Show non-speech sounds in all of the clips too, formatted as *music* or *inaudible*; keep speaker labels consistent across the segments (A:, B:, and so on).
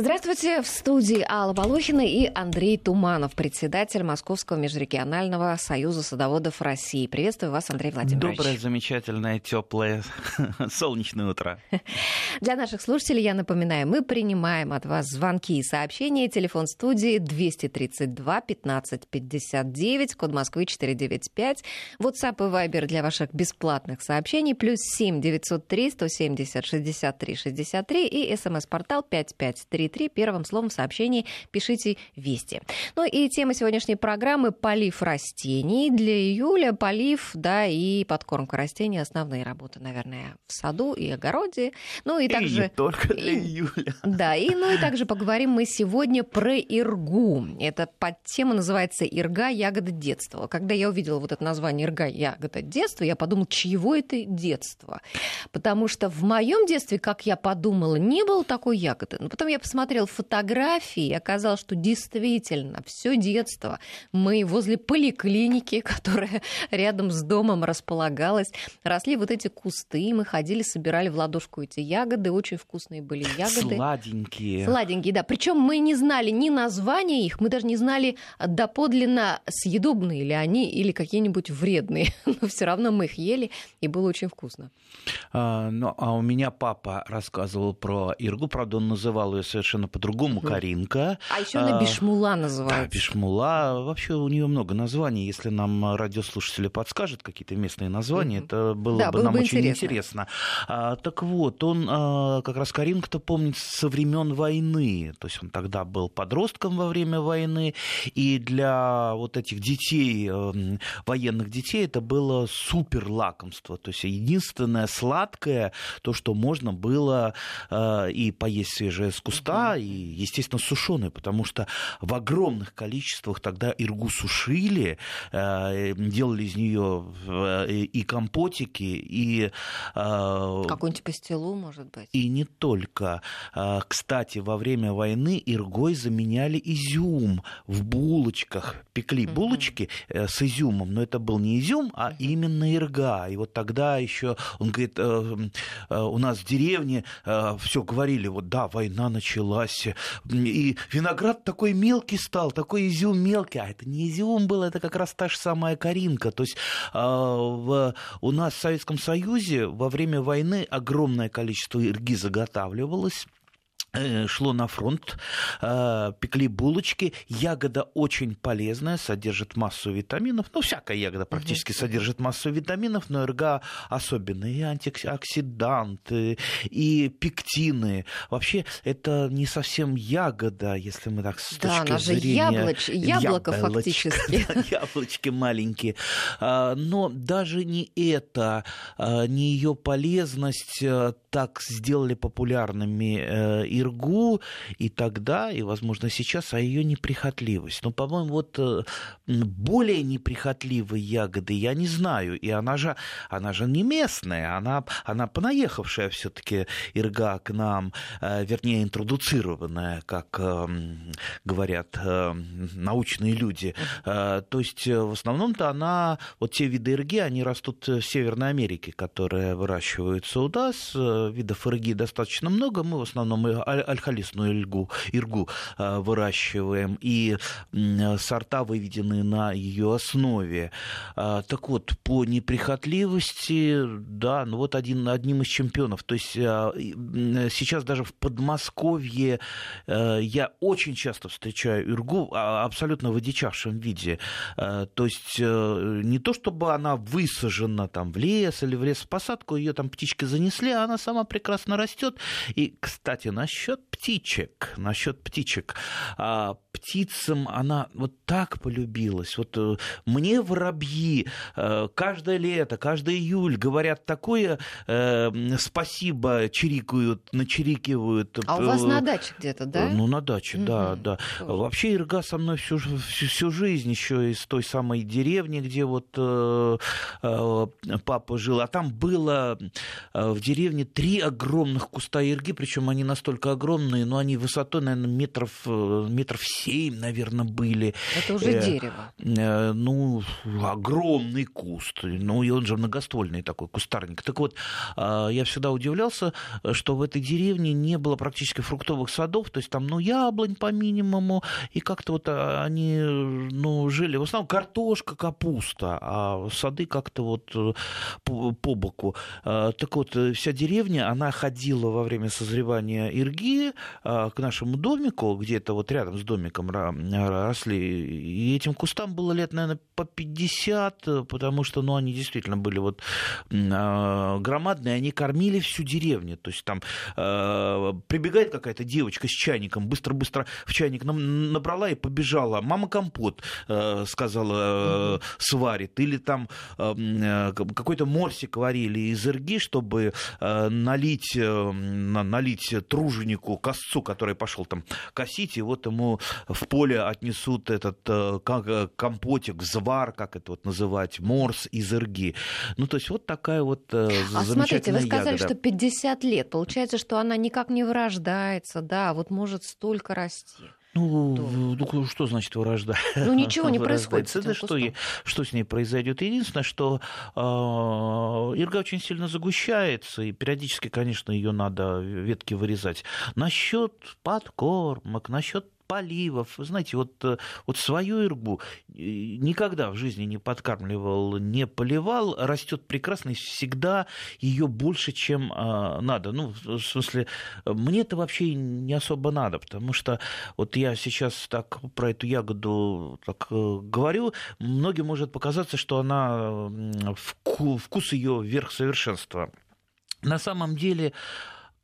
A: Здравствуйте. В студии Алла Волохина и Андрей Туманов, председатель Московского межрегионального союза садоводов России. Приветствую вас, Андрей Владимирович.
B: Доброе, замечательное, теплое, *laughs* солнечное утро. *laughs*
A: Для наших слушателей я напоминаю, мы принимаем от вас звонки и сообщения. Телефон студии 232 15 59, код Москвы 495. WhatsApp и Viber для ваших бесплатных сообщений. Плюс 7 903 170 63 63 и смс-портал 5533 3 первым словом в сообщении пишите «Вести». Ну и тема сегодняшней программы – полив растений. Для июля полив, да, и подкормка растений – основные работы, наверное, в саду и огороде. Ну и,
B: и
A: также...
B: не только для и... июля.
A: Да, и, ну и также поговорим мы сегодня про иргу. Это под тема называется «Ирга. Ягода детства». Когда я увидела вот это название «Ирга. Ягода детства», я подумала, чьего это детство? Потому что в моем детстве, как я подумала, не было такой ягоды. Но потом я посмотрела посмотрел фотографии, и оказалось, что действительно все детство мы возле поликлиники, *laughs* которая рядом с домом располагалась, росли вот эти кусты, мы ходили, собирали в ладошку эти ягоды, очень вкусные были ягоды.
B: Сладенькие.
A: Сладенькие, да. Причем мы не знали ни названия их, мы даже не знали доподлинно съедобные ли они или какие-нибудь вредные. *laughs* Но все равно мы их ели, и было очень вкусно.
B: А, ну, а у меня папа рассказывал про Иргу, правда, он называл ее совершенно по-другому Каринка.
A: А еще она Бишмула называется.
B: Да, Бишмула. Вообще у нее много названий. Если нам радиослушатели подскажут какие-то местные названия, это было
A: да,
B: бы
A: было
B: нам
A: бы
B: очень
A: интересно.
B: интересно. А, так вот, он а, как раз Каринка-то помнит со времен войны. То есть он тогда был подростком во время войны. И для вот этих детей, эм, военных детей, это было супер лакомство. То есть единственное сладкое, то, что можно было э, и поесть свежее с куста, и, естественно, сушеные, потому что в огромных количествах тогда иргу сушили, э, делали из нее э, и компотики, и... Э,
A: Какую-нибудь пастилу, может быть?
B: И не только. Кстати, во время войны иргой заменяли изюм в булочках. Пекли булочки с изюмом, но это был не изюм, а именно ирга. И вот тогда еще, он говорит, у нас в деревне все говорили, вот да, война началась, началась. И виноград такой мелкий стал, такой изюм мелкий. А это не изюм был, это как раз та же самая коринка. То есть а, в, у нас в Советском Союзе во время войны огромное количество ирги заготавливалось Э, шло на фронт, э, пекли булочки. Ягода очень полезная, содержит массу витаминов. Ну, всякая ягода практически uh-huh. содержит массу витаминов, но эрга особенно. И антиоксиданты, и пектины. Вообще, это не совсем ягода, если мы так с
A: да,
B: точки
A: она
B: зрения...
A: же яблоч... яблоко, яблочко, фактически. *laughs*
B: Да, яблочки маленькие. А, но даже не это, а, не ее полезность э, так сделали популярными Иргу и тогда, и, возможно, сейчас, а ее неприхотливость. Но, по-моему, вот э, более неприхотливые ягоды я не знаю. И она же, она же не местная, она, она понаехавшая все-таки Ирга к нам, э, вернее, интродуцированная, как эм, говорят э, научные люди. То есть, в основном-то она, вот те виды Ирги, они растут в Северной Америке, которые выращиваются у нас. Видов Ирги достаточно много. Мы в основном альхолистную иргу, иргу э, выращиваем, и сорта выведены на ее основе. А, так вот, по неприхотливости, да, ну вот один, одним из чемпионов. То есть а, сейчас даже в Подмосковье э, я очень часто встречаю иргу а, абсолютно в одичавшем виде. Э, то есть не то, чтобы она высажена там в лес или в лес в посадку, ее там птички занесли, а она сама прекрасно растет. И, кстати, насчет птичек, насчет птичек. Птицам она вот так полюбилась. Вот э, мне воробьи э, каждое лето, каждый июль говорят такое э, спасибо, чирикают, начирикивают.
A: А у вас на даче где-то, да?
B: Ну, на даче, да, да. Вообще Ирга со мной всю, всю, всю жизнь, еще из той самой деревни, где вот папа жил. А там было в деревне три огромных куста Ирги, причем они настолько огромные, но они высотой, наверное, метров, метров семь, наверное, были.
A: Это уже э, дерево.
B: Э, ну, огромный куст. Ну, и он же многоствольный такой кустарник. Так вот, э, я всегда удивлялся, что в этой деревне не было практически фруктовых садов. То есть там, ну, яблонь по минимуму. И как-то вот они, ну, жили. В основном картошка, капуста. А сады как-то вот э, по, по боку. Э, так вот, вся деревня, она ходила во время созревания ирги к нашему домику, где-то вот рядом с домиком росли. И этим кустам было лет, наверное, по 50, потому что, ну, они действительно были вот а, громадные, они кормили всю деревню. То есть там э, прибегает какая-то девочка с чайником, быстро-быстро в чайник набрала и побежала. Мама компот, э, сказала, сварит. Или там какой-то морсик варили из ирги, чтобы налить, налить труженику, косцу, который пошел там косить, и вот ему в поле отнесут этот э, э, компотик, звар, как это вот называть, морс из ирги. Ну, то есть вот такая вот э,
A: а смотрите, вы сказали,
B: ягода.
A: что 50 лет. Получается, что она никак не вырождается, да, вот может столько расти.
B: Ну, ну, что значит вырождать?
A: Ну, ничего не происходит.
B: Да что, что с ней произойдет? Единственное, что э, ирга очень сильно загущается, и периодически, конечно, ее надо ветки вырезать. Насчет подкормок, насчет поливов. Вы знаете, вот, э, вот свою иргу э, никогда в жизни не подкармливал, не поливал, растет прекрасно, и всегда ее больше, чем э, надо. Ну, в смысле, мне это вообще не особо надо, потому что вот я сейчас так про эту ягоду так говорю, многим может показаться, что она вкус ее верх совершенства. На самом деле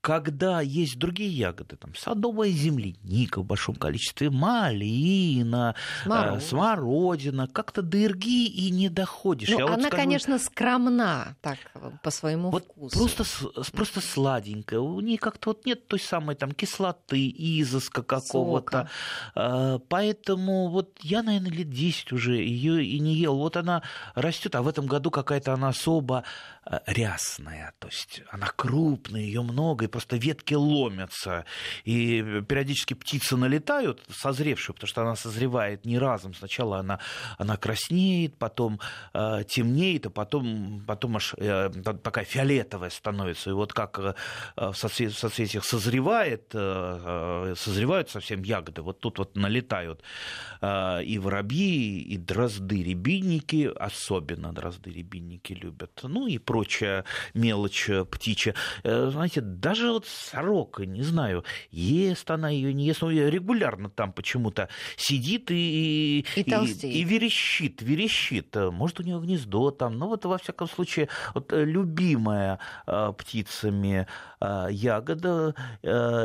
B: когда есть другие ягоды, там садовая земляника в большом количестве, малина, Смород. э, смородина, как-то до ирги и не доходишь.
A: Ну, она, вот скажу, конечно, скромна так по своему
B: вот
A: вкусу.
B: Просто, просто сладенькая. У нее как-то вот нет той самой там кислоты, изыска какого-то. Э, поэтому вот я, наверное, лет 10 уже ее и не ел. Вот она растет, а в этом году какая-то она особо э, рясная. То есть она крупная, ее много, просто ветки ломятся, и периодически птицы налетают, созревшие, потому что она созревает не разом. Сначала она, она краснеет, потом э, темнеет, а потом, потом аж э, такая фиолетовая становится. И вот как э, в, соцвет, в соцветиях созревает, э, э, созревают совсем ягоды, вот тут вот налетают э, и воробьи, и дрозды, рябинники, особенно дрозды, рябинники любят, ну и прочая мелочь птичья. Э, знаете, даже даже вот сорока, не знаю, ест она ее, не ест, но регулярно там почему-то сидит и,
A: и, и,
B: и верещит, верещит. Может, у нее гнездо там, но вот во всяком случае, вот э, любимая э, птицами э, ягода.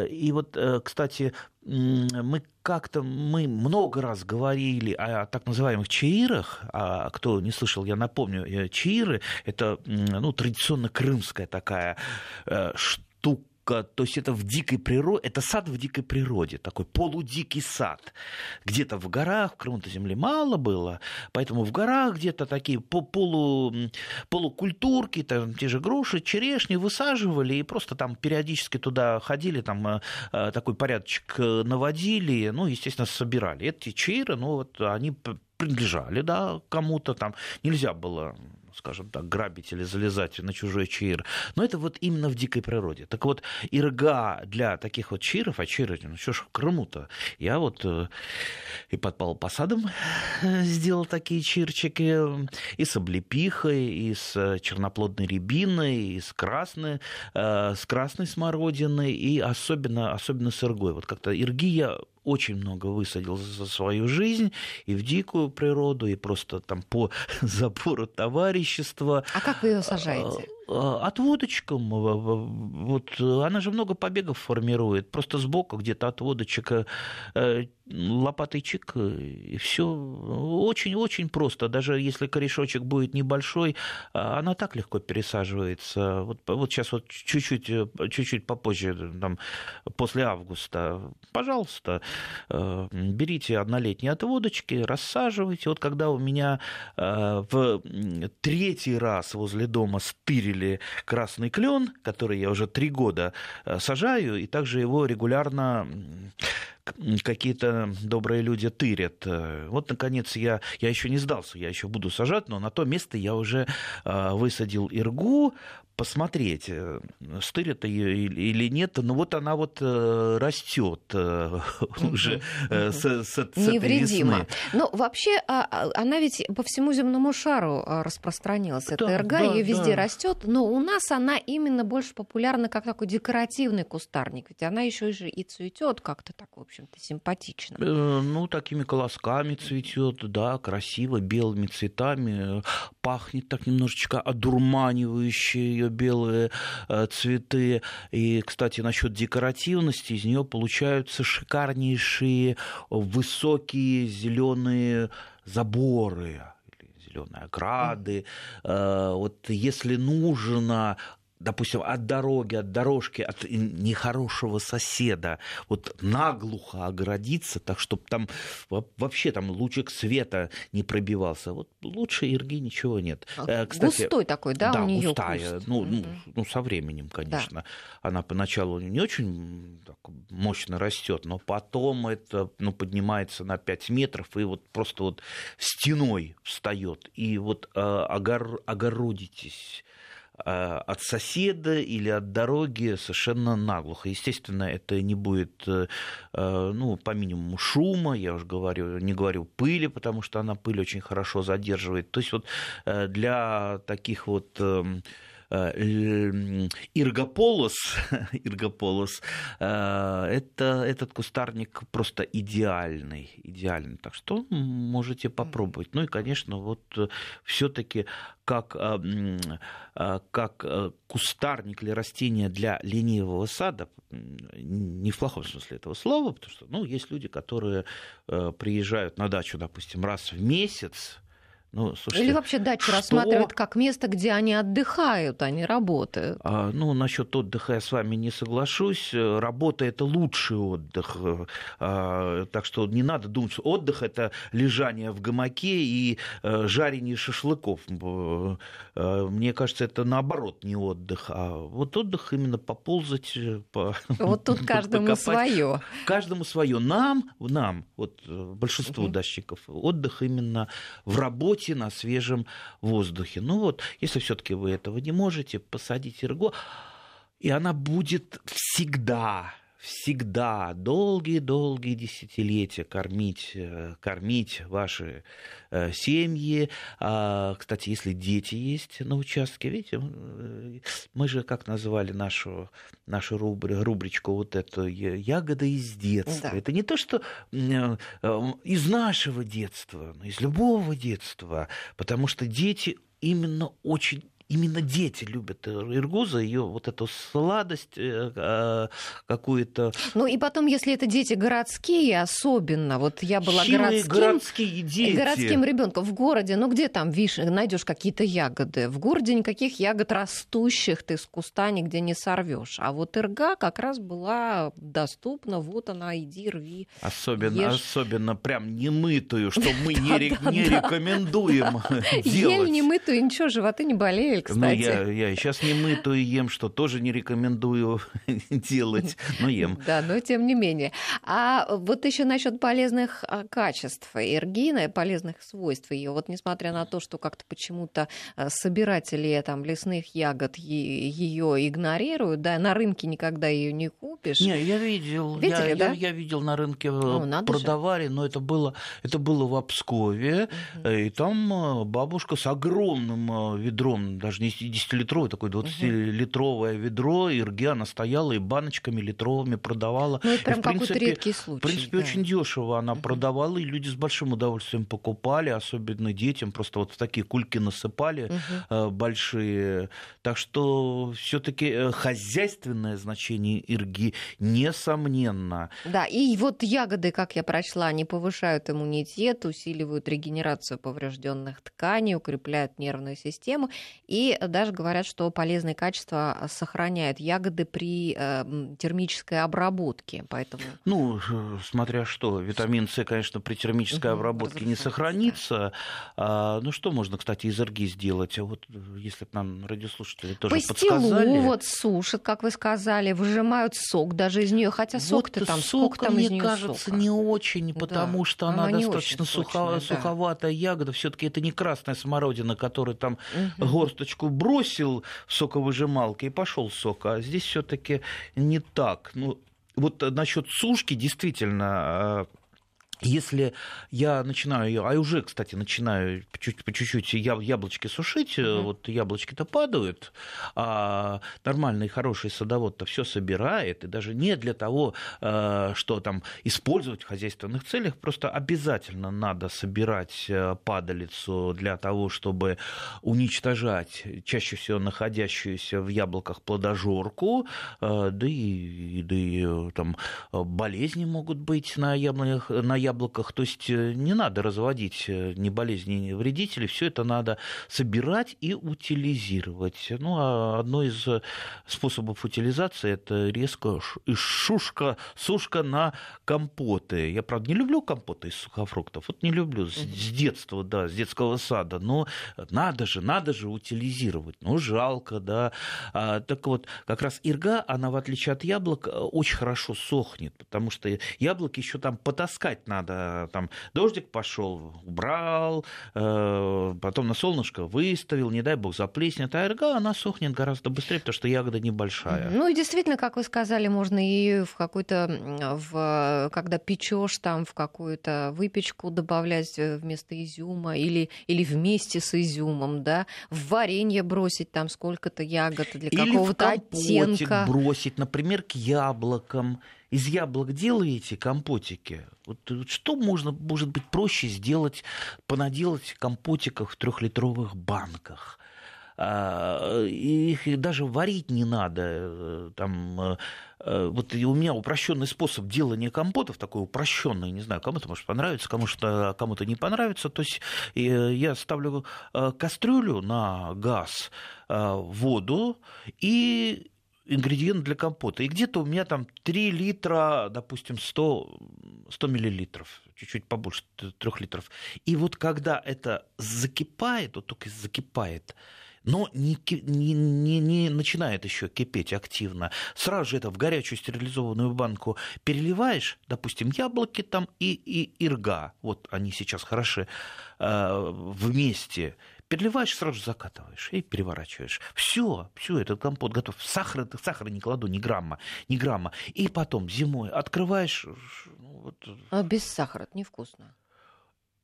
B: И вот, кстати, мы как-то мы много раз говорили о так называемых чаирах, а кто не слышал, я напомню, чаиры это ну, традиционно крымская такая штука, то есть это в дикой природе, это сад в дикой природе, такой полудикий сад. Где-то в горах, в Крыму-то земли мало было, поэтому в горах где-то такие полу, полукультурки, там, те же груши, черешни высаживали и просто там периодически туда ходили, там э, э, такой порядочек э, наводили, ну, естественно, собирали. Эти чаиры, ну, вот они принадлежали, да, кому-то там. Нельзя было скажем так, грабить или залезать на чужой чир. Но это вот именно в дикой природе. Так вот, ирга для таких вот чиров, а чиры, ну что ж, в Крыму-то, я вот э, и под посадом э, сделал такие чирчики, и с облепихой, и с черноплодной рябиной, и с красной, э, с красной смородиной, и особенно, особенно с иргой. Вот как-то ирги я очень много высадил за свою жизнь и в дикую природу, и просто там по *laughs* забору товарищества.
A: А как вы ее сажаете?
B: А, отводочком. Вот она же много побегов формирует. Просто сбоку где-то отводочек э, лопатой чик, и все очень-очень просто. Даже если корешочек будет небольшой, она так легко пересаживается. Вот, вот сейчас вот чуть-чуть, чуть-чуть попозже, там, после августа, пожалуйста, э, берите однолетние отводочки, рассаживайте. Вот когда у меня э, в третий раз возле дома стырили вырастили красный клен, который я уже три года э, сажаю, и также его регулярно какие-то добрые люди тырят. Вот, наконец, я, я еще не сдался, я еще буду сажать, но на то место я уже высадил иргу, посмотреть, э, стырят ее или нет. Но вот она вот э, растет э, *laughs* уже с, с, с
A: Невредимо. Весны. Ну, вообще, а, а, она ведь по всему земному шару а, распространилась. Да, Эта эрга, да, ее везде да. растет, но у нас она именно больше популярна как такой декоративный кустарник. Ведь она еще и цветет как-то так, в общем-то, симпатично.
B: Ну, такими колосками цветет, да, красиво, белыми цветами. Пахнет так немножечко одурманивающе ее белые э, цветы. И, кстати, насчет декоративности, из нее получаются шикарнейшие высокие зеленые заборы зеленые ограды. Э, вот если нужно допустим, от дороги, от дорожки, от нехорошего соседа, вот наглухо оградиться, так чтобы там вообще там лучик света не пробивался. Вот лучше ирги ничего нет.
A: А, э, кстати, Густой такой, да,
B: да
A: у нее
B: густая.
A: куст?
B: Ну, ну, ну, со временем, конечно. Да. Она поначалу не очень так, мощно растет, но потом это ну, поднимается на 5 метров и вот просто вот стеной встает. И вот э, огор, огородитесь от соседа или от дороги совершенно наглухо. Естественно, это не будет, э, э, ну, по минимуму шума, я уже говорю, не говорю пыли, потому что она пыль очень хорошо задерживает. То есть вот э, для таких вот эм, Иргополос, *laughs* Иргополос это, этот кустарник просто идеальный, идеальный. Так что можете попробовать. Ну и, конечно, вот все-таки как, как э, кустарник или растение для ленивого сада, не в плохом смысле этого слова, потому что ну, есть люди, которые э, приезжают на дачу, допустим, раз в месяц,
A: ну, слушайте, Или вообще дачу что... рассматривают как место, где они отдыхают, а не работают.
B: А, ну, насчет отдыха я с вами не соглашусь. Работа это лучший отдых. А, так что не надо думать, что отдых это лежание в гамаке и а, жарение шашлыков. А, мне кажется, это наоборот не отдых. А вот отдых именно поползать. По, *laughs*
A: вот тут *laughs* каждому свое.
B: Каждому свое. Нам, нам, вот большинству угу. дачников, отдых именно в работе работе на свежем воздухе. Ну вот, если все-таки вы этого не можете, посадите рго, и она будет всегда всегда долгие-долгие десятилетия кормить, э, кормить ваши э, семьи. А, кстати, если дети есть на участке, видите, э, мы же как назвали нашу, нашу рубричку вот эту «Ягода из детства». Да. Это не то, что из нашего детства, но из любого детства, потому что дети именно очень именно дети любят иргуза, ее вот эту сладость э, а, какую-то.
A: Ну и потом, если это дети городские, особенно, вот я была
B: Хилые городским, городские дети.
A: городским ребенком в городе, ну где там вишни, найдешь какие-то ягоды? В городе никаких ягод растущих ты с куста нигде не сорвешь. А вот ирга как раз была доступна, вот она, иди, рви.
B: Особенно, ешь. особенно прям немытую, что мы *laughs* не рекомендуем *laughs* делать.
A: Ель немытую, ничего, животы не болеют
B: ну, кстати. Ну, я, я сейчас не мытую ем, что тоже не рекомендую *laughs* делать, но ем.
A: Да, но тем не менее. А вот еще насчет полезных а, качеств эргина, полезных свойств ее. Вот несмотря на то, что как-то почему-то а, собиратели там лесных ягод ее игнорируют, да, на рынке никогда ее не купишь.
B: Не, я видел, Видели, я, да? я, я видел на рынке ну, продавали, же. но это было, это было в Обскове, угу. и там бабушка с огромным ведром даже не 10-литровое, такое 20-литровое ведро, и она стояла и баночками литровыми продавала.
A: Ну, это прям какой-то редкий случай.
B: В принципе, да. очень дешево она продавала, и люди с большим удовольствием покупали, особенно детям, просто вот в такие кульки насыпали угу. большие. Так что все-таки э, хозяйственное значение ирги несомненно.
A: Да, и вот ягоды, как я прочла, они повышают иммунитет, усиливают регенерацию поврежденных тканей, укрепляют нервную систему и И даже говорят, что полезные качества сохраняют ягоды при э, термической обработке. Поэтому...
B: Ну, смотря что. Витамин С, конечно, при термической угу, обработке не сохранится. А, ну, что можно, кстати, из эрги сделать? А вот если бы нам радиослушатели тоже
A: Пастилу
B: подсказали.
A: вот сушат, как вы сказали, выжимают сок даже из нее, хотя сок-то вот там, сок, сколько там
B: мне
A: из нее
B: кажется,
A: сока?
B: не очень, потому да, что она, она достаточно сухо, да. суховатая ягода. Все-таки это не красная смородина, которую там угу. Горсточку бросил в соковыжималке и пошел сок. А здесь все-таки не так. Ну, вот насчет сушки действительно а, если я начинаю, а уже, кстати, начинаю чуть, по чуть-чуть яблочки сушить, mm-hmm. вот яблочки-то падают, а нормальный хороший садовод-то все собирает, и даже не для того, э, что там использовать в хозяйственных целях, просто обязательно надо собирать э, падалицу для того, чтобы уничтожать чаще всего находящуюся в яблоках плодожорку, да и, да и там болезни могут быть на яблонях, на яблоках яблоках. То есть э, не надо разводить э, ни болезни, ни вредителей. Все это надо собирать и утилизировать. Ну, а одно из э, способов утилизации – это резко шушка, сушка на компоты. Я, правда, не люблю компоты из сухофруктов. Вот не люблю с, с детства, да, с детского сада. Но надо же, надо же утилизировать. Ну, жалко, да. А, так вот, как раз ирга, она, в отличие от яблок, очень хорошо сохнет, потому что яблоки еще там потаскать надо надо, там, дождик пошел, убрал, э, потом на солнышко выставил, не дай бог заплеснет, а эрга, она сохнет гораздо быстрее, потому что ягода небольшая.
A: Ну и действительно, как вы сказали, можно и в какой-то, в, когда печешь там в какую-то выпечку добавлять э, вместо изюма или, или вместе с изюмом, да, в варенье бросить там сколько-то ягод для какого-то оттенка.
B: бросить, например, к яблокам из яблок делаете компотики? Вот что можно, может быть, проще сделать, понаделать компотиков в трехлитровых банках? А, их даже варить не надо. Э, там, э, э, вот у меня упрощенный способ делания компотов, такой упрощенный, не знаю, кому-то может понравится, кому-то кому не понравится. То есть я ставлю кастрюлю на газ, воду и ингредиент для компота. И где-то у меня там 3 литра, допустим, 100, 100 миллилитров, чуть-чуть побольше 3 литров. И вот когда это закипает, вот только закипает, но не, не, не, не начинает еще кипеть активно. Сразу же это в горячую стерилизованную банку переливаешь, допустим, яблоки там и, и ирга, вот они сейчас хороши, э, вместе переливаешь, сразу закатываешь и переворачиваешь. Все, все, этот компот готов. Сахара, сахара не кладу, ни грамма, ни грамма. И потом зимой открываешь.
A: Ну, вот... А без сахара это невкусно.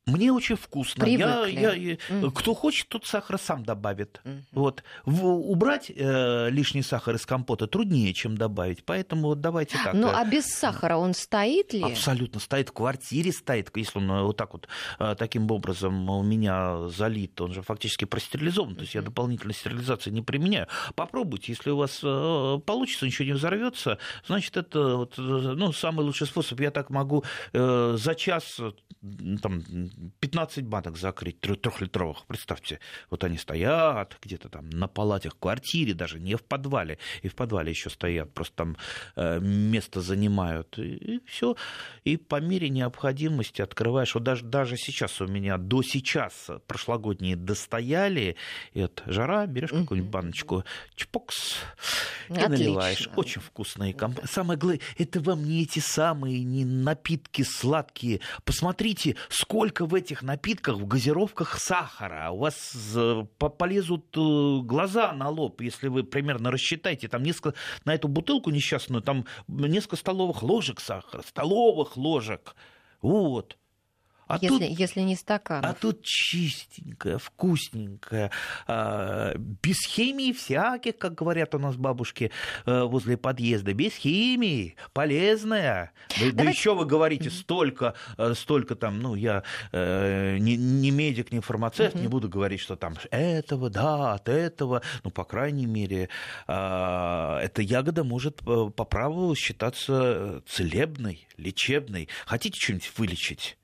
B: Мне очень вкусно. Я, я, mm. Кто хочет, тот сахар сам добавит. Mm-hmm. Вот. В, убрать э, лишний сахар из компота труднее, чем добавить. Поэтому вот давайте так.
A: Ну, э, а без сахара он стоит ли?
B: Абсолютно стоит. В квартире стоит. Если он э, вот так вот таким образом у меня залит, он же фактически простерилизован. То есть я дополнительной стерилизации не применяю. Попробуйте. Если у вас получится, ничего не взорвется, значит, это вот, ну, самый лучший способ. Я так могу э, за час там, 15 банок закрыть, трехлитровых. Представьте, вот они стоят где-то там на палатах в квартире, даже не в подвале. И в подвале еще стоят, просто там э, место занимают. И, и все. И по мере необходимости открываешь. Вот даже, даже сейчас у меня до сейчас прошлогодние достояли. И вот жара, берешь какую-нибудь баночку, чпокс, и Отлично. наливаешь. Очень вкусные. Комп... Самое главное, это вам не эти самые не напитки сладкие. Посмотрите, сколько в этих напитках, в газировках сахара. У вас э, полезут э, глаза на лоб, если вы примерно рассчитаете. Там несколько, на эту бутылку несчастную, там несколько столовых ложек сахара. Столовых ложек. Вот.
A: А если, тут, если не стакан.
B: А тут чистенькая, вкусненькая, а, без химии всяких, как говорят у нас бабушки э, возле подъезда, без химии, полезная. Да, да еще вы говорите столько, э, столько там, ну я э, не, не медик, не фармацевт, не буду говорить, что там этого, да, от этого, ну по крайней мере, а, эта ягода может по праву считаться целебной, лечебной. Хотите что-нибудь вылечить?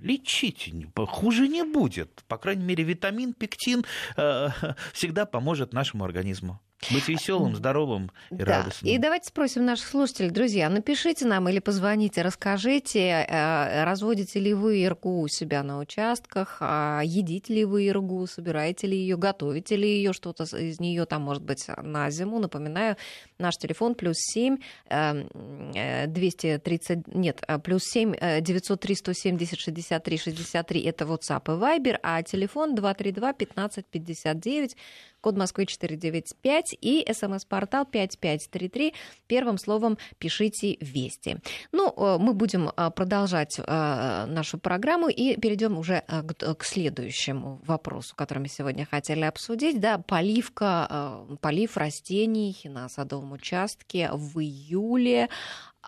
B: Лечите, хуже не будет. По крайней мере, витамин пектин э, всегда поможет нашему организму. Быть веселым, здоровым и да. радостным.
A: И давайте спросим наших слушателей, друзья, напишите нам или позвоните, расскажите, э, разводите ли вы иргу у себя на участках, а едите ли вы иргу, собираете ли ее, готовите ли ее, что-то из нее там может быть на зиму. Напоминаю, наш телефон плюс 7 230, э, нет, э, плюс 7 903 170 63 63, это WhatsApp и Viber, а телефон 232 15 59 код Москвы 495 и смс-портал 5533. Первым словом пишите «Вести». Ну, э, мы будем э, продолжать э, нашу программу и перейдем уже к следующему вопросу, который мы сегодня хотели обсудить. Да, поливка, полив растений на садовом участке в июле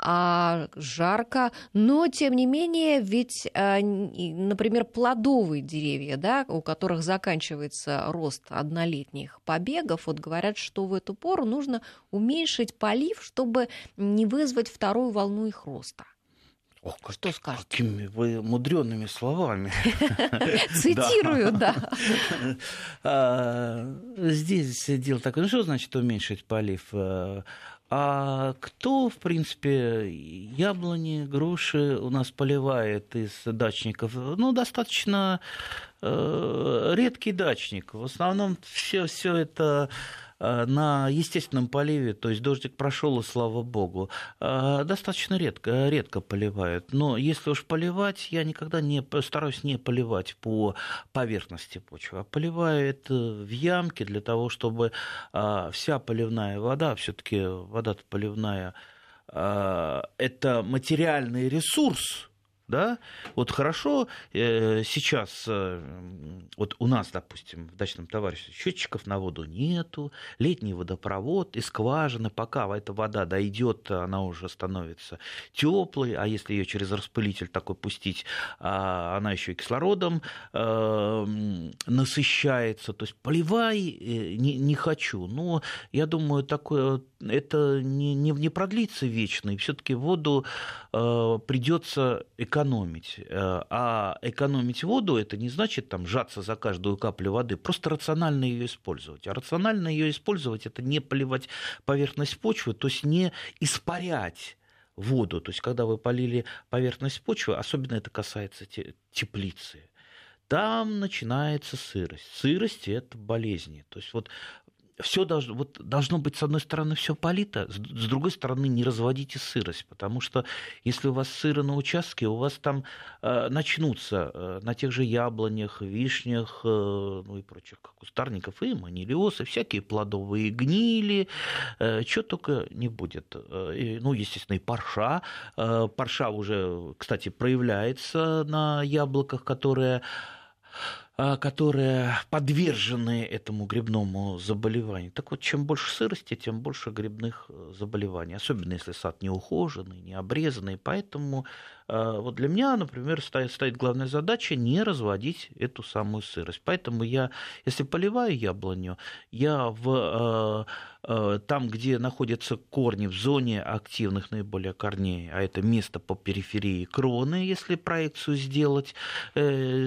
A: а жарко, но тем не менее, ведь, а, например, плодовые деревья, да, у которых заканчивается рост однолетних побегов, вот говорят, что в эту пору нужно уменьшить полив, чтобы не вызвать вторую волну их роста.
B: Ох, что скажете? Какими вы мудреными словами. *laughs* *laughs*
A: Цитирую, да. *laughs*
B: А, здесь дело такое. Ну, что значит уменьшить полив? А, кто, в принципе, яблони, груши у нас поливает из дачников? Ну, достаточно э, редкий дачник. В основном все, все это на естественном поливе, то есть дождик прошел, и слава богу, э, достаточно редко, редко поливают. Но если уж поливать, я никогда не стараюсь не поливать по поверхности почвы, а поливаю это в ямке для того, чтобы э, вся поливная вода, все-таки вода поливная, это материальный ресурс, да, вот хорошо э, сейчас, э, вот у нас, допустим, в дачном товарище счетчиков на воду нету, летний водопровод и скважины, пока эта вода дойдет, она уже становится теплой, а если ее через распылитель такой пустить, а она еще и кислородом э, насыщается, то есть поливай э, не, не хочу, но я думаю, такое это не, не, не продлится вечно, и все-таки воду э, придется экономить. Э, а экономить воду это не значит там сжаться за каждую каплю воды, просто рационально ее использовать. А рационально ее использовать это не поливать поверхность почвы, то есть не испарять воду. То есть, когда вы полили поверхность почвы, особенно это касается теплицы, там начинается сырость. Сырость – это болезни. То есть вот все должно, вот должно быть, с одной стороны, все полито, с другой стороны, не разводите сырость, потому что если у вас сыро на участке, у вас там э, начнутся э, на тех же яблонях, вишнях, э, ну и прочих кустарников, и манилиосы, всякие плодовые гнили, э, что только не будет. Э, ну, естественно, и парша. Э, парша уже, кстати, проявляется на яблоках, которые которые подвержены этому грибному заболеванию. Так вот, чем больше сырости, тем больше грибных э, заболеваний, особенно если сад не ухоженный, не обрезанный. Поэтому вот для меня, например, стоит, стоит главная задача не разводить эту самую сырость. Поэтому я, если поливаю яблоню, я в э, Э, там, где находятся корни в зоне активных наиболее корней, а это место по периферии кроны, если проекцию сделать, э,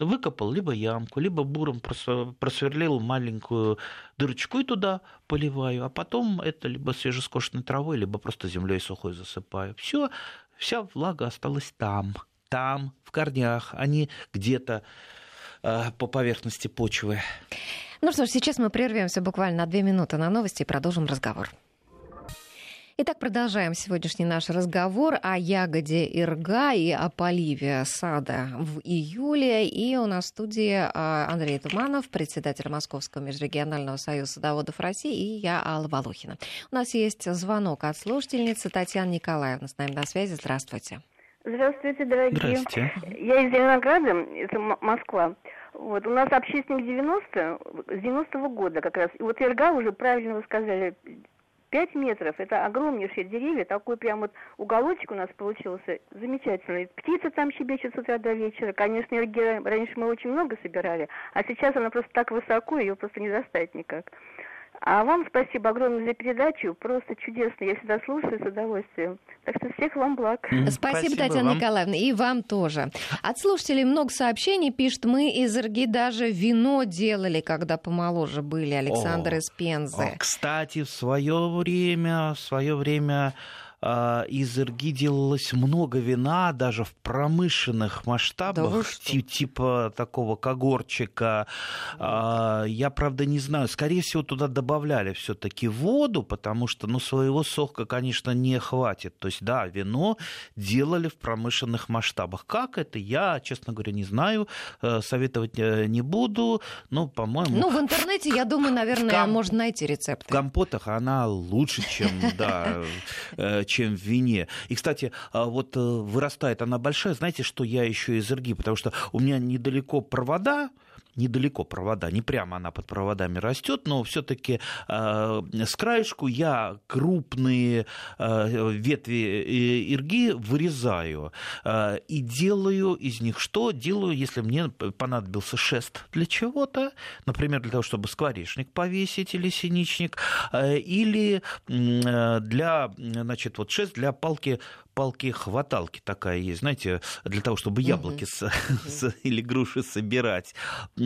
B: выкопал либо ямку, либо буром просверлил маленькую дырочку и туда поливаю, а потом это либо свежескошенной травой, либо просто землей сухой засыпаю. Все, вся влага осталась там, там, в корнях, а не где-то э, по поверхности почвы.
A: Ну что ж, сейчас мы прервемся буквально на две минуты на новости и продолжим разговор. Итак, продолжаем сегодняшний наш разговор о ягоде ирга и о поливе сада в июле. И у нас в студии а, Андрей Туманов, председатель Московского межрегионального союза садоводов России, и я, Алла Волохина. У нас есть звонок от слушательницы Татьяны Николаевны с нами на связи. Здравствуйте.
C: Здравствуйте, дорогие. Здравствуйте. Я из Зеленограда, это Москва. Вот, у нас общественник 90 с 90-го года как раз. И вот Ирга уже правильно вы сказали, 5 метров, это огромнейшие деревья, такой прям вот уголочек у нас получился замечательный. Птицы там щебечут с утра до вечера. Конечно, Ирги раньше мы очень много собирали, а сейчас она просто так высоко, ее просто не достать никак. А вам спасибо огромное за передачу. Просто чудесно. Я всегда слушаю с удовольствием. Так что всех вам благ.
A: Спасибо, Спасибо Татьяна вам. Николаевна. И вам тоже. От слушателей много сообщений пишет, мы из Ирги даже вино делали, когда помоложе были. Александр О, из Пензы.
B: Кстати, в свое время, в свое время из ирги делалось много вина, даже в промышленных масштабах, да типа такого когорчика. Да. Я, правда, не знаю. Скорее всего, туда добавляли все-таки воду, потому что, ну, своего сока, конечно, не хватит. То есть, да, вино делали в промышленных масштабах. Как это, я, честно говоря, не знаю. Э, советовать э, не буду. Ну, по-моему...
A: Ну, в интернете, я думаю, наверное, ком... можно найти рецепты.
B: В компотах она лучше, чем, да, *laughs* э, чем в вине. И, кстати, а, вот э, вырастает она большая. Знаете, что я еще из Ирги? Потому что у меня недалеко провода, недалеко провода, не прямо она под проводами растет, но все-таки э, с краешку я крупные э, ветви ирги вырезаю э, и делаю из них что? Делаю, если мне понадобился шест для чего-то, например, для того, чтобы скворечник повесить или синичник, э, или э, для, значит, вот шест для палки палки-хваталки такая есть, знаете, для того, чтобы яблоки uh-huh. с, с, или груши собирать.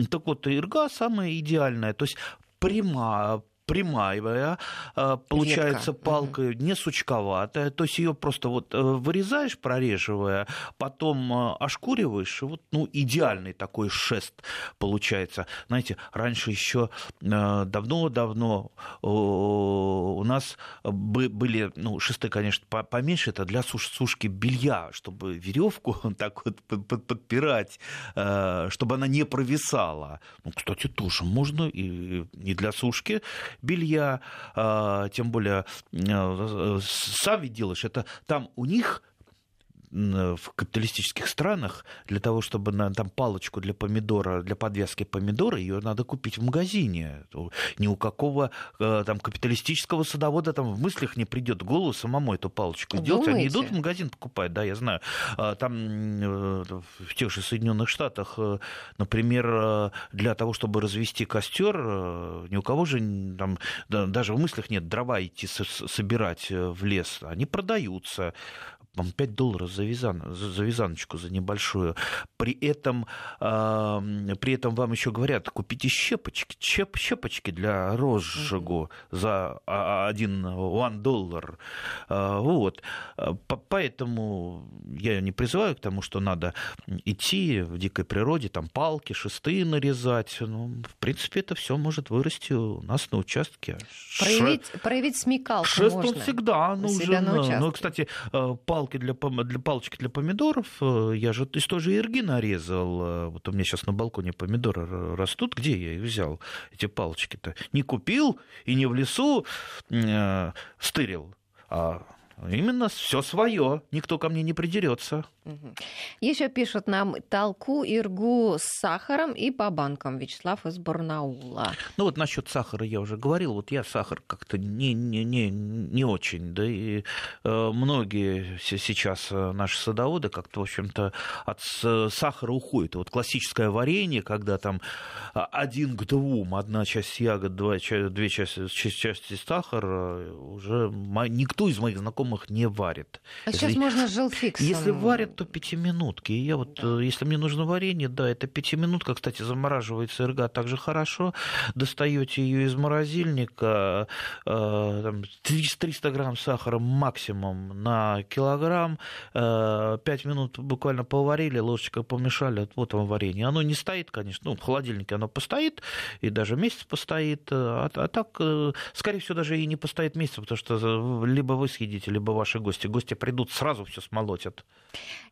B: Так вот, ирга самая идеальная. То есть прямая, прямая, а, получается Ветка. палка, не сучковатая, то есть ее просто вот э, вырезаешь, прореживая, потом э, ошкуриваешь, и вот, ну, идеальный такой шест получается. Знаете, раньше еще э, давно-давно у нас были, ну, шесты, конечно, поменьше, это для суш сушки белья, чтобы веревку *laughs* так вот подпирать, чтобы она не провисала. Ну, кстати, тоже можно и, и для сушки белья, а, тем более э, сам ведь делаешь, это там у них в капиталистических странах для того, чтобы на там палочку для помидора, для подвязки помидора, ее надо купить в магазине. Ни у какого э, там капиталистического садовода там в мыслях не придет в голову самому эту палочку Думаете? делать. Они идут в магазин покупать, да, я знаю. А, там э, в тех же Соединенных Штатах, э, например, для того, чтобы развести костер, ни у кого же там даже в мыслях нет дрова идти собирать в лес. Они продаются. 5 долларов за, вязан, за вязаночку, за небольшую. При этом, э, при этом вам еще говорят, купите щепочки, щеп, щепочки для розжигу mm-hmm. за один one доллар. Э, вот. Поэтому я не призываю к тому, что надо идти в дикой природе, там палки, шесты нарезать. Ну, в принципе, это все может вырасти у нас на участке.
A: Проявить, Ше... проявить смекалку
B: Шест
A: можно.
B: он всегда нужен. Ну, кстати, палки палки для, для палочки для помидоров, э, я же из той же ирги нарезал. Э, вот у меня сейчас на балконе помидоры растут. Где я их взял, эти палочки-то? Не купил и не в лесу э, стырил, а Именно все свое, никто ко мне не придерется.
A: Еще пишут нам толку иргу с сахаром и по банкам. Вячеслав из Барнаула.
B: Ну вот насчет сахара я уже говорил. Вот я сахар как-то не, не, не, не очень. Да и э, многие сейчас э, наши садоводы как-то, в общем-то, от сахара уходят. Вот классическое варенье, когда там а, один к двум, одна часть ягод, два, две части, части сахара, уже никто из моих знакомых не варит.
A: А если, сейчас можно с желфиксом.
B: Если варят то пятиминутки. И я вот, да. Э, если мне нужно варенье, да, это пятиминутка. Кстати, замораживается ирга также хорошо. Достаете ее из морозильника, 300 э, грамм сахара максимум на килограмм. 5 э, минут буквально поварили, ложечкой помешали, вот вам варенье. Оно не стоит, конечно, ну, в холодильнике оно постоит, и даже месяц постоит. А, а так, скорее всего, даже и не постоит месяц, потому что либо вы съедите, либо ваши гости. Гости придут, сразу все смолотят.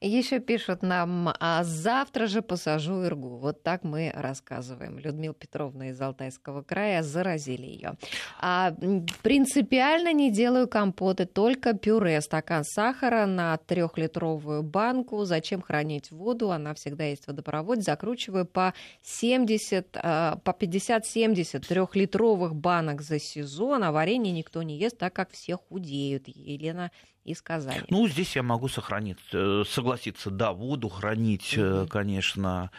A: Еще пишут нам, а завтра же посажу Иргу. Вот так мы рассказываем. Людмила Петровна из Алтайского края заразили ее. А принципиально не делаю компоты, только пюре. Стакан сахара на трехлитровую банку. Зачем хранить воду? Она всегда есть в водопроводе. Закручиваю по 70, а, по 50-70 трехлитровых банок за сезон. А варенье никто не ест, так как все худеют. Елена собственно, и сказали.
B: Ну, здесь я могу сохранить, э, согласиться, да, воду хранить, угу. конечно.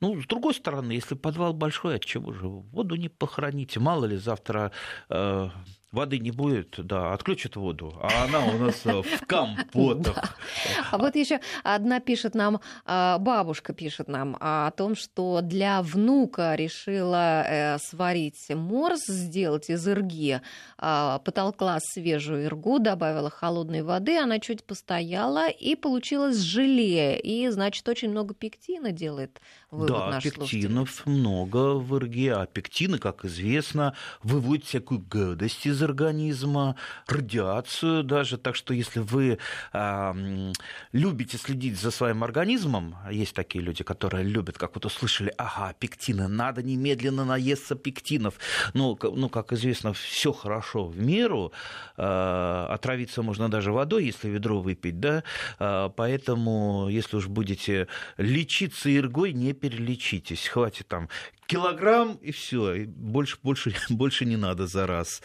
B: Ну, с другой стороны, если подвал большой, от чего же воду не похороните? Мало ли завтра э, воды не будет, да, отключат воду, а она у нас э, в компотах. *laughs*
A: А вот еще одна пишет нам, а, бабушка пишет нам о том, что для внука решила э, сварить морс, сделать из ирги, а, потолкла свежую иргу, добавила холодной воды, она чуть постояла, и получилось желе, и, значит, очень много пектина делает вывод
B: Да, пектинов много в ирге, а пектины, как известно, выводят всякую гадость из организма, радиацию даже. Так что если вы э, любите следить за своим организмом, есть такие люди, которые любят, как вот услышали, ага, пектины, надо немедленно наесться пектинов. Ну, ну как известно, все хорошо в меру. Э, отравиться можно даже водой, если ведро выпить, да. Э, поэтому, если уж будете лечиться иргой, не перелечитесь. Хватит там килограмм и все, больше, больше, *laughs* больше не надо за раз.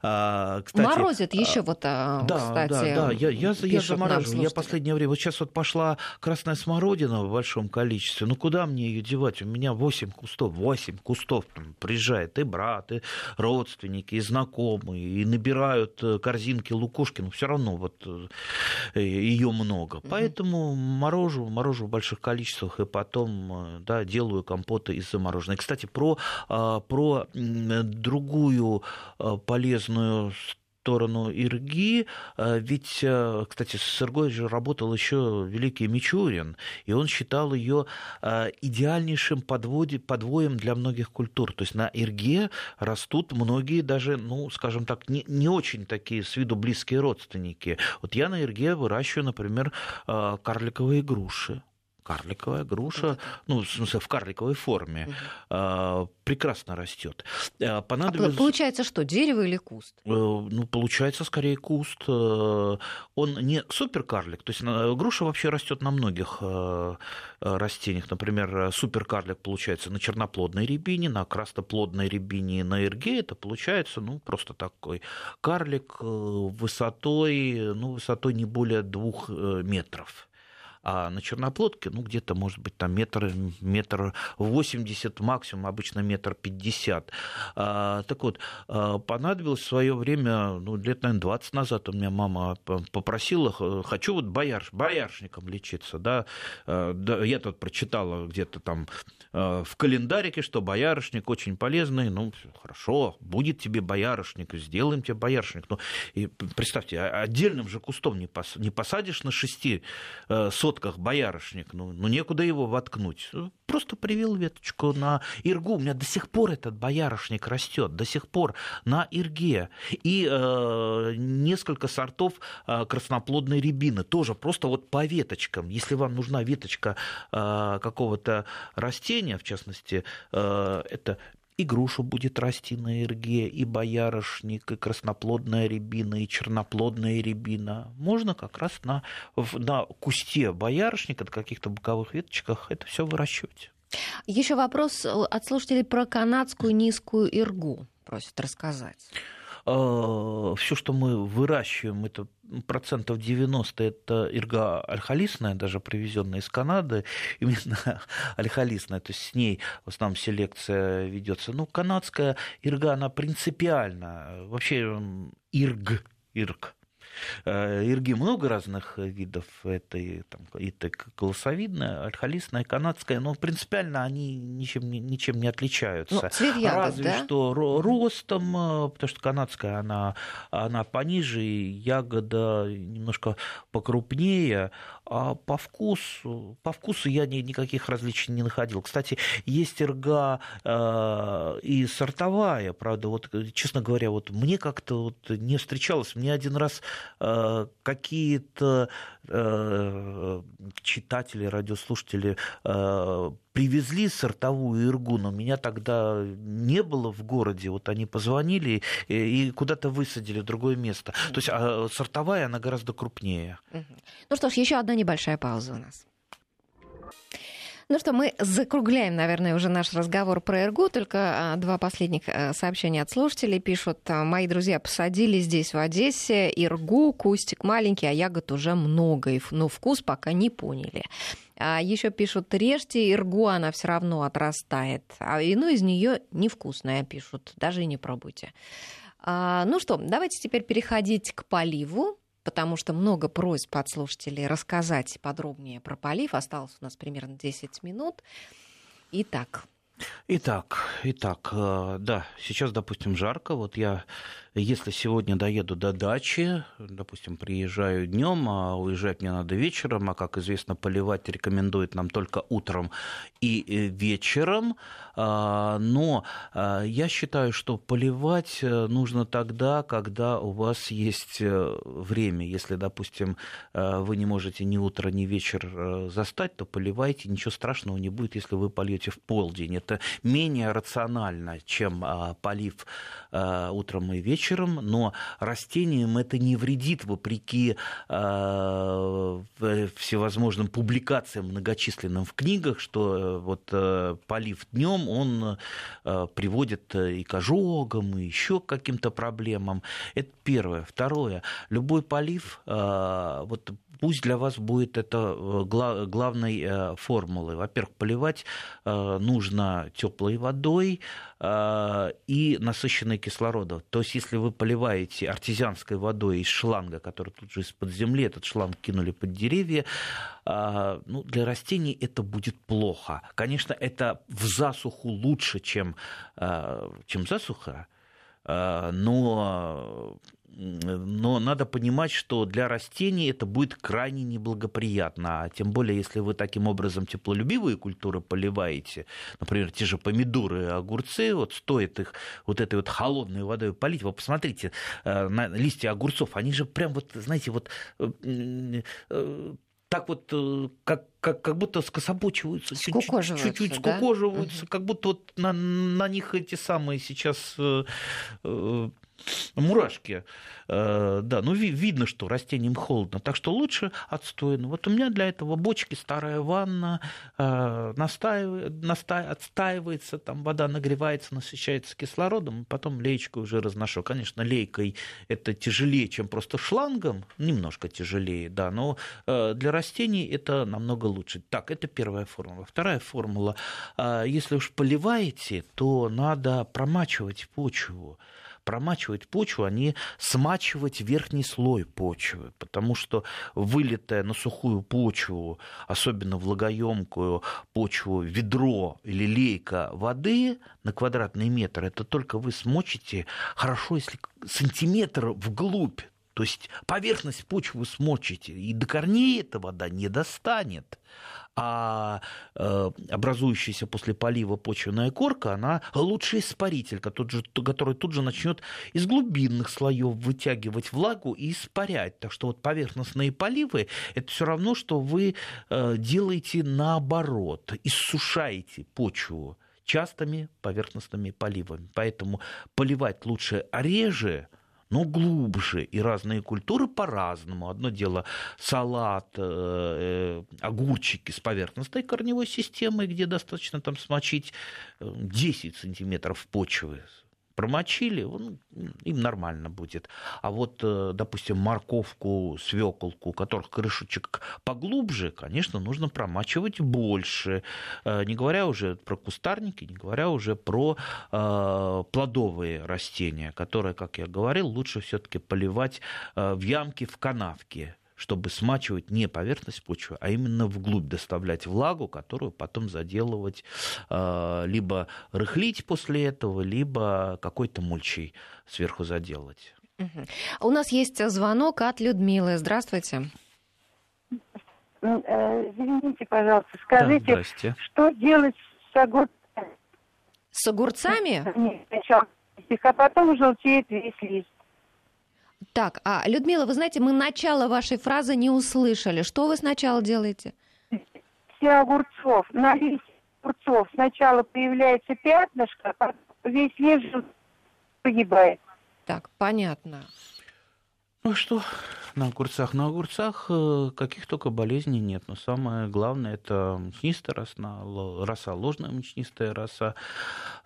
A: А, кстати, Морозит еще вот, а,
B: да, кстати, да, да, я, я, я замораживаю. Я последнее время, вот сейчас вот пошла красная смородина в большом количестве, ну куда мне ее девать? У меня 8 кустов, 8 кустов там, приезжает и брат, и родственники, и знакомые, и набирают э, корзинки лукошки, но все равно вот э, ее много. Поэтому морожу, морожу в больших количествах, и потом э, да, делаю компоты из замороженной кстати, про, а, про другую а, полезную сторону Ирги, а, ведь, кстати, с Иргой же работал еще великий Мичурин, и он считал ее идеальнейшим подводе, подвоем для многих культур. То есть на Ирге растут многие даже, ну, скажем так, не, не очень такие с виду близкие родственники. Вот я на Ирге выращиваю, например, карликовые груши карликовая груша, ну, в смысле, в карликовой форме, угу. прекрасно растет.
A: А, понадобилось... А получается что, дерево или куст? Э,
B: ну, получается скорее куст. Э, он не суперкарлик, то есть груша вообще растет на многих э, растениях. Например, суперкарлик получается на черноплодной рябине, на красноплодной рябине на эрге. Это получается, ну, просто такой карлик высотой, ну, высотой не более двух метров а на черноплодке, ну, где-то, может быть, там метр, метр восемьдесят, максимум, обычно метр пятьдесят. А, так вот, а, понадобилось в свое время, ну, лет, наверное, 20 назад у меня мама попросила, хочу вот бояр, бояршником лечиться, да, а, я тут прочитала где-то там в календарике, что боярышник очень полезный, ну, хорошо, будет тебе боярышник, сделаем тебе боярышник. Ну, и представьте, отдельным же кустом не, посадишь на шести э, сотках боярышник, ну, ну некуда его воткнуть. Просто привел веточку на иргу. У меня до сих пор этот боярышник растет, до сих пор на ирге. И э, несколько сортов э, красноплодной рябины, тоже просто вот по веточкам. Если вам нужна веточка э, какого-то растения, в частности, э, это и груша будет расти на ирге, и боярышник, и красноплодная рябина, и черноплодная рябина. Можно как раз на, на кусте боярышника, на каких-то боковых веточках это все выращивать.
A: Еще вопрос от слушателей про канадскую низкую иргу. Просят рассказать.
B: А, все, что мы выращиваем, это процентов 90 это ирга альхалисная, даже привезенная из Канады, *laughs* именно альхалисная, то есть с ней в основном селекция ведется. Ну, канадская ирга, она принципиально, вообще ирг, ирг, Э, ирги много разных видов. Это и, там, и колосовидная, альхалистная, канадская, но принципиально они ничем, ничем не отличаются. Ну,
A: цвет ягод,
B: Разве
A: да?
B: что ростом, э, потому что канадская, она, она пониже, ягода немножко покрупнее, а по вкусу, по вкусу я ни, никаких различий не находил. Кстати, есть ирга э, и сортовая, правда, вот, честно говоря, вот мне как-то вот не встречалось. Мне один раз э, какие-то э, читатели, радиослушатели э, привезли сортовую иргу, но меня тогда не было в городе, вот они позвонили и куда-то высадили в другое место. То есть а сортовая, она гораздо крупнее.
A: Ну что ж, еще одна небольшая пауза у нас. Ну что, мы закругляем, наверное, уже наш разговор про ЭРГУ. Только а, два последних а, сообщения от слушателей пишут. А, Мои друзья посадили здесь, в Одессе, ИРГУ, кустик маленький, а ягод уже много, но вкус пока не поняли. А еще пишут, режьте иргу, она все равно отрастает. А вино из нее невкусное, пишут, даже и не пробуйте. А, ну что, давайте теперь переходить к поливу потому что много просьб от слушателей рассказать подробнее про полив. Осталось у нас примерно 10 минут. Итак.
B: Итак, итак, э, да, сейчас, допустим, жарко. Вот я если сегодня доеду до дачи, допустим, приезжаю днем, а уезжать мне надо вечером, а, как известно, поливать рекомендуют нам только утром и э, вечером, а, но а, я считаю, что поливать э, нужно тогда, когда у вас есть э, время. Если, допустим, вы не можете ни утро, ни вечер застать, то поливайте, ничего страшного не будет, если вы польете в полдень. Это менее рационально, чем полив утром и вечером вечером, но растениям это не вредит, вопреки э, всевозможным публикациям многочисленным в книгах, что э, вот э, полив днем он э, приводит и к ожогам, и еще к каким-то проблемам. Это первое. Второе. Любой полив, э, вот пусть для вас будет это э, главной э, формулой. Во-первых, поливать э, нужно теплой водой и насыщенной кислородом. То есть, если вы поливаете артезианской водой из шланга, который тут же из-под земли, этот шланг кинули под деревья, ну, для растений это будет плохо. Конечно, это в засуху лучше, чем, чем засуха, но но надо понимать, что для растений это будет крайне неблагоприятно. А тем более, если вы таким образом теплолюбивые культуры поливаете, например, те же помидоры и огурцы, вот стоит их вот этой вот холодной водой полить, вы посмотрите э, на листья огурцов, они же прям вот, знаете, вот э, э, так вот, как, как, как будто скособочиваются,
A: чуть-чуть,
B: чуть-чуть скукоживаются, да? как будто вот на, на них эти самые сейчас. Э, да, ну видно, что растениям холодно, так что лучше отстойно. Вот у меня для этого бочки, старая ванна, э, настаивает, настай, отстаивается, там вода нагревается, насыщается кислородом, потом леечкой уже разношу. Конечно, лейкой это тяжелее, чем просто шлангом, немножко тяжелее, да, но э, для растений это намного лучше. Так, это первая формула. Вторая формула, если уж поливаете, то надо промачивать почву промачивать почву, а не смачивать верхний слой почвы, потому что вылитая на сухую почву, особенно влагоемкую почву, ведро или лейка воды на квадратный метр, это только вы смочите хорошо, если сантиметр вглубь, то есть поверхность почвы смочите, и до корней эта вода не достанет а э, образующаяся после полива почвенная корка, она лучший испаритель, который, тут же начнет из глубинных слоев вытягивать влагу и испарять. Так что вот поверхностные поливы – это все равно, что вы э, делаете наоборот, иссушаете почву частыми поверхностными поливами. Поэтому поливать лучше реже, но глубже. И разные культуры по-разному. Одно дело салат, э, э, огурчики с поверхностной корневой системой, где достаточно там смочить 10 э, сантиметров почвы промочили, он, им нормально будет. А вот, э, допустим, морковку, свеколку, у которых крышечек поглубже, конечно, нужно промачивать больше. Э, не говоря уже про кустарники, не говоря уже про э, плодовые растения, которые, как я говорил, лучше все-таки поливать в ямке, в канавке чтобы смачивать не поверхность почвы, а именно вглубь доставлять влагу, которую потом заделывать, э, либо рыхлить после этого, либо какой-то мульчей сверху заделать.
A: Угу. У нас есть звонок от Людмилы. Здравствуйте.
D: Э, извините, пожалуйста, скажите, да, что делать с огурцами?
A: С огурцами?
D: Нет, сначала, а потом желтеет весь лист.
A: Так, а Людмила, вы знаете, мы начало вашей фразы не услышали. Что вы сначала делаете?
D: Все огурцов, на листья огурцов сначала появляется пятнышко, а весь лес погибает.
A: Так, понятно.
B: Ну что, на огурцах. На огурцах э, каких только болезней нет. Но самое главное это мучнистая роса, роса ложная мучнистая роса.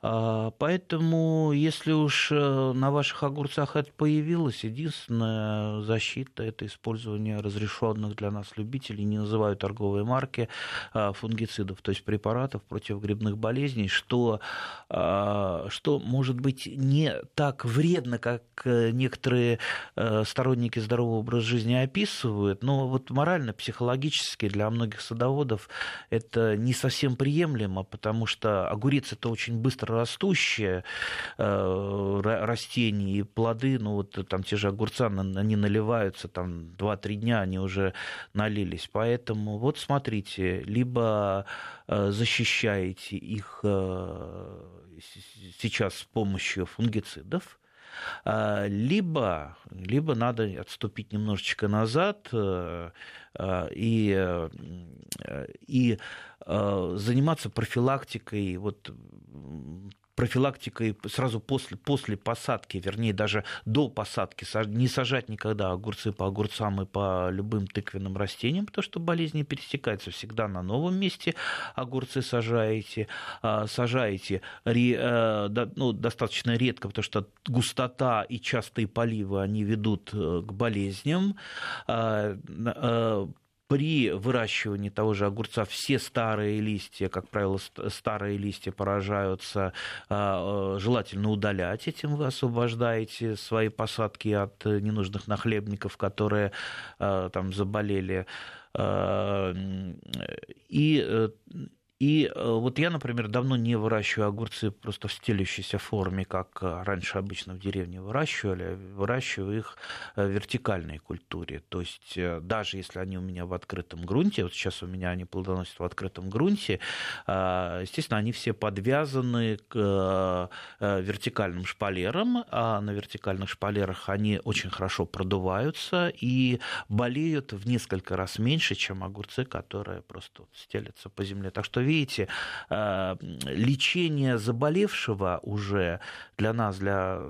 B: А, поэтому, если уж э, на ваших огурцах это появилось, единственная защита это использование разрешенных для нас любителей, не называю торговые марки, а, фунгицидов, то есть препаратов против грибных болезней, что, что может быть не так вредно, как э, некоторые сторонники здорового образа образ жизни описывают, но вот морально-психологически для многих садоводов это не совсем приемлемо, потому что огурец это очень быстро растущее э, растение, и плоды, ну вот там те же огурца, они наливаются, там 2-3 дня они уже налились. Поэтому вот смотрите, либо э, защищаете их э, сейчас с помощью фунгицидов, либо, либо надо отступить немножечко назад э, э, и, э, и заниматься профилактикой вот профилактикой сразу после, после посадки, вернее, даже до посадки, не сажать никогда огурцы по огурцам и по любым тыквенным растениям, потому что болезни пересекаются всегда на новом месте. Огурцы сажаете, а, сажаете э, ну, достаточно редко, потому что густота и частые поливы, они ведут э, к болезням а, э, при выращивании того же огурца все старые листья, как правило, старые листья поражаются, а, э, желательно удалять, этим вы освобождаете свои посадки от ненужных нахлебников, которые а, там заболели. А, и э, и э, вот я, например, давно не выращиваю огурцы просто в стелющейся форме, как э, раньше обычно в деревне выращивали, выращиваю их в вертикальной культуре. То есть даже если они у меня в открытом грунте, вот сейчас у меня они плодоносят в открытом грунте, естественно, они все подвязаны к э, вертикальным шпалерам, а на вертикальных шпалерах они очень хорошо продуваются и болеют в несколько раз меньше, чем огурцы, которые просто стелятся по земле. Так что видите, э, лечение заболевшего уже для нас, для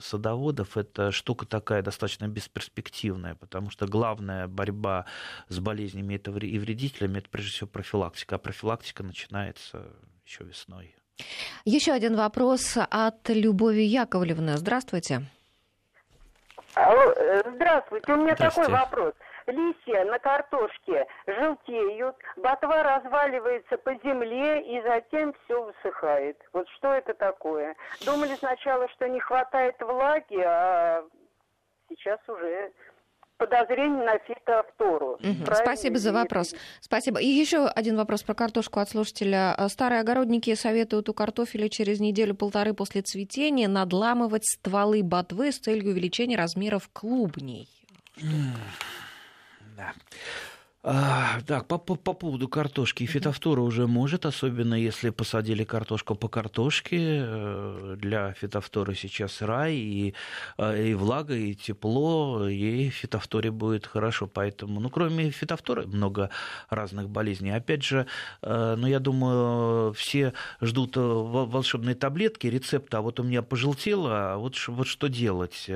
B: садоводов, это штука такая достаточно бесперспективная, потому что главная борьба с болезнями и вредителями это прежде всего профилактика, а профилактика начинается еще весной.
A: Еще один вопрос от Любови Яковлевны. Здравствуйте.
D: Э, здравствуйте. У меня такой вопрос листья на картошке желтеют, ботва разваливается по земле и затем все высыхает. Вот что это такое? Думали сначала, что не хватает влаги, а сейчас уже подозрение на фитофтору.
A: Угу. Спасибо за вопрос. Спасибо. И еще один вопрос про картошку от слушателя. Старые огородники советуют у картофеля через неделю-полторы после цветения надламывать стволы ботвы с целью увеличения размеров клубней.
B: Да. А, так, по, по, по поводу картошки. Фитофтора уже может, особенно если посадили картошку по картошке. Э, для фитофторы сейчас рай, и, э, и влага, и тепло, и фитофторе будет хорошо. Поэтому, ну, кроме фитофторы, много разных болезней. Опять же, э, ну, я думаю, все ждут волшебной таблетки, рецепта. А вот у меня пожелтело, а вот, вот что делать?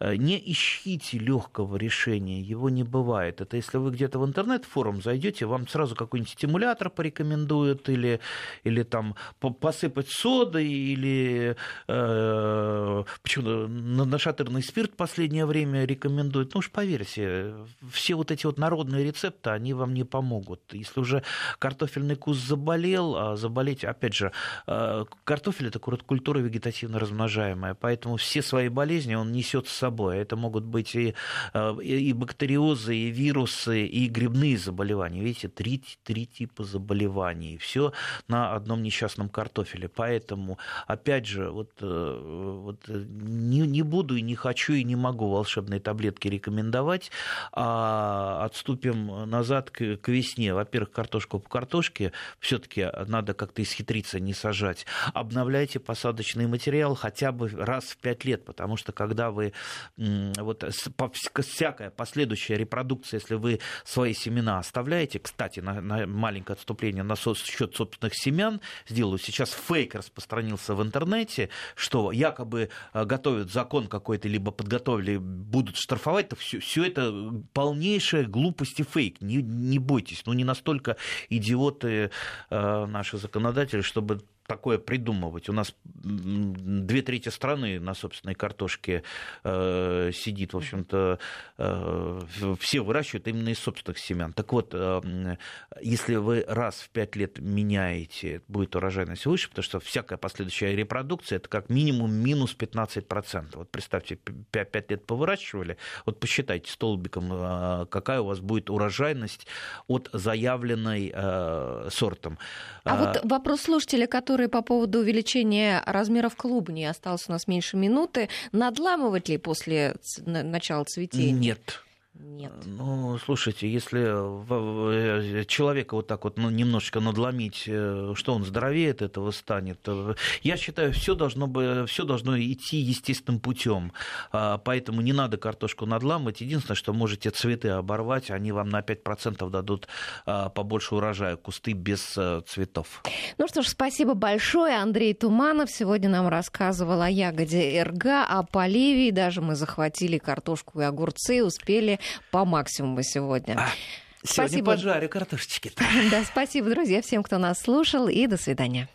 B: Не ищите легкого решения, его не бывает. Это если вы где-то в интернет-форум зайдете, вам сразу какой-нибудь стимулятор порекомендуют, или, или там посыпать соды, или э, почему нашатырный спирт последнее время рекомендуют. Ну уж поверьте, все вот эти вот народные рецепты, они вам не помогут. Если уже картофельный куст заболел, а заболеть, опять же, э, картофель это культура вегетативно размножаемая, поэтому все свои болезни он несет с собой. Это могут быть и, э, и бактериозы, и вирусы, и грибы грибные заболевания. Видите, три, три типа заболеваний. Все на одном несчастном картофеле. Поэтому, опять же, вот, э, вот э, не, не буду и не хочу и не могу волшебные таблетки рекомендовать. А отступим назад к, к весне. Во-первых, картошку по картошке все-таки надо как-то исхитриться, не сажать. Обновляйте посадочный материал хотя бы раз в пять лет, потому что когда вы вот всякая последующая репродукция, если вы свои семена оставляете, кстати, на, на маленькое отступление на со, счет собственных семян сделаю. Сейчас фейк распространился в интернете, что якобы э, готовят закон какой-то, либо подготовили, будут штрафовать. То все, все это полнейшая глупость и фейк. Не, не бойтесь, ну не настолько идиоты э, наши законодатели, чтобы такое придумывать. У нас две трети страны на собственной картошке э, сидит, в общем-то, э, все выращивают именно из собственных семян. Так вот, э, если вы раз в пять лет меняете, будет урожайность выше, потому что всякая последующая репродукция это как минимум минус 15%. Вот представьте, 5, 5 лет повыращивали, вот посчитайте столбиком, э, какая у вас будет урожайность от заявленной э, сортом.
A: А, а вот вопрос слушателя, который который по поводу увеличения размеров клубни. Осталось у нас меньше минуты. Надламывать ли после начала цветения?
B: Нет. Нет. Ну, слушайте, если э, человека вот так вот ну, немножечко надломить, э, что он здоровеет этого станет. Э, я считаю, все должно, бы, все должно идти естественным путем. А, поэтому не надо картошку надламывать. Единственное, что можете цветы оборвать, они вам на 5% дадут а, побольше урожая. Кусты без цветов.
A: Ну что ж, спасибо большое. Андрей Туманов сегодня нам рассказывал о ягоде эрга, о поливе. Даже мы захватили картошку и огурцы, успели по максимуму сегодня. А,
B: сегодня спасибо. поджарю картошечки. *laughs*
A: Да, спасибо, друзья, всем, кто нас слушал, и до свидания.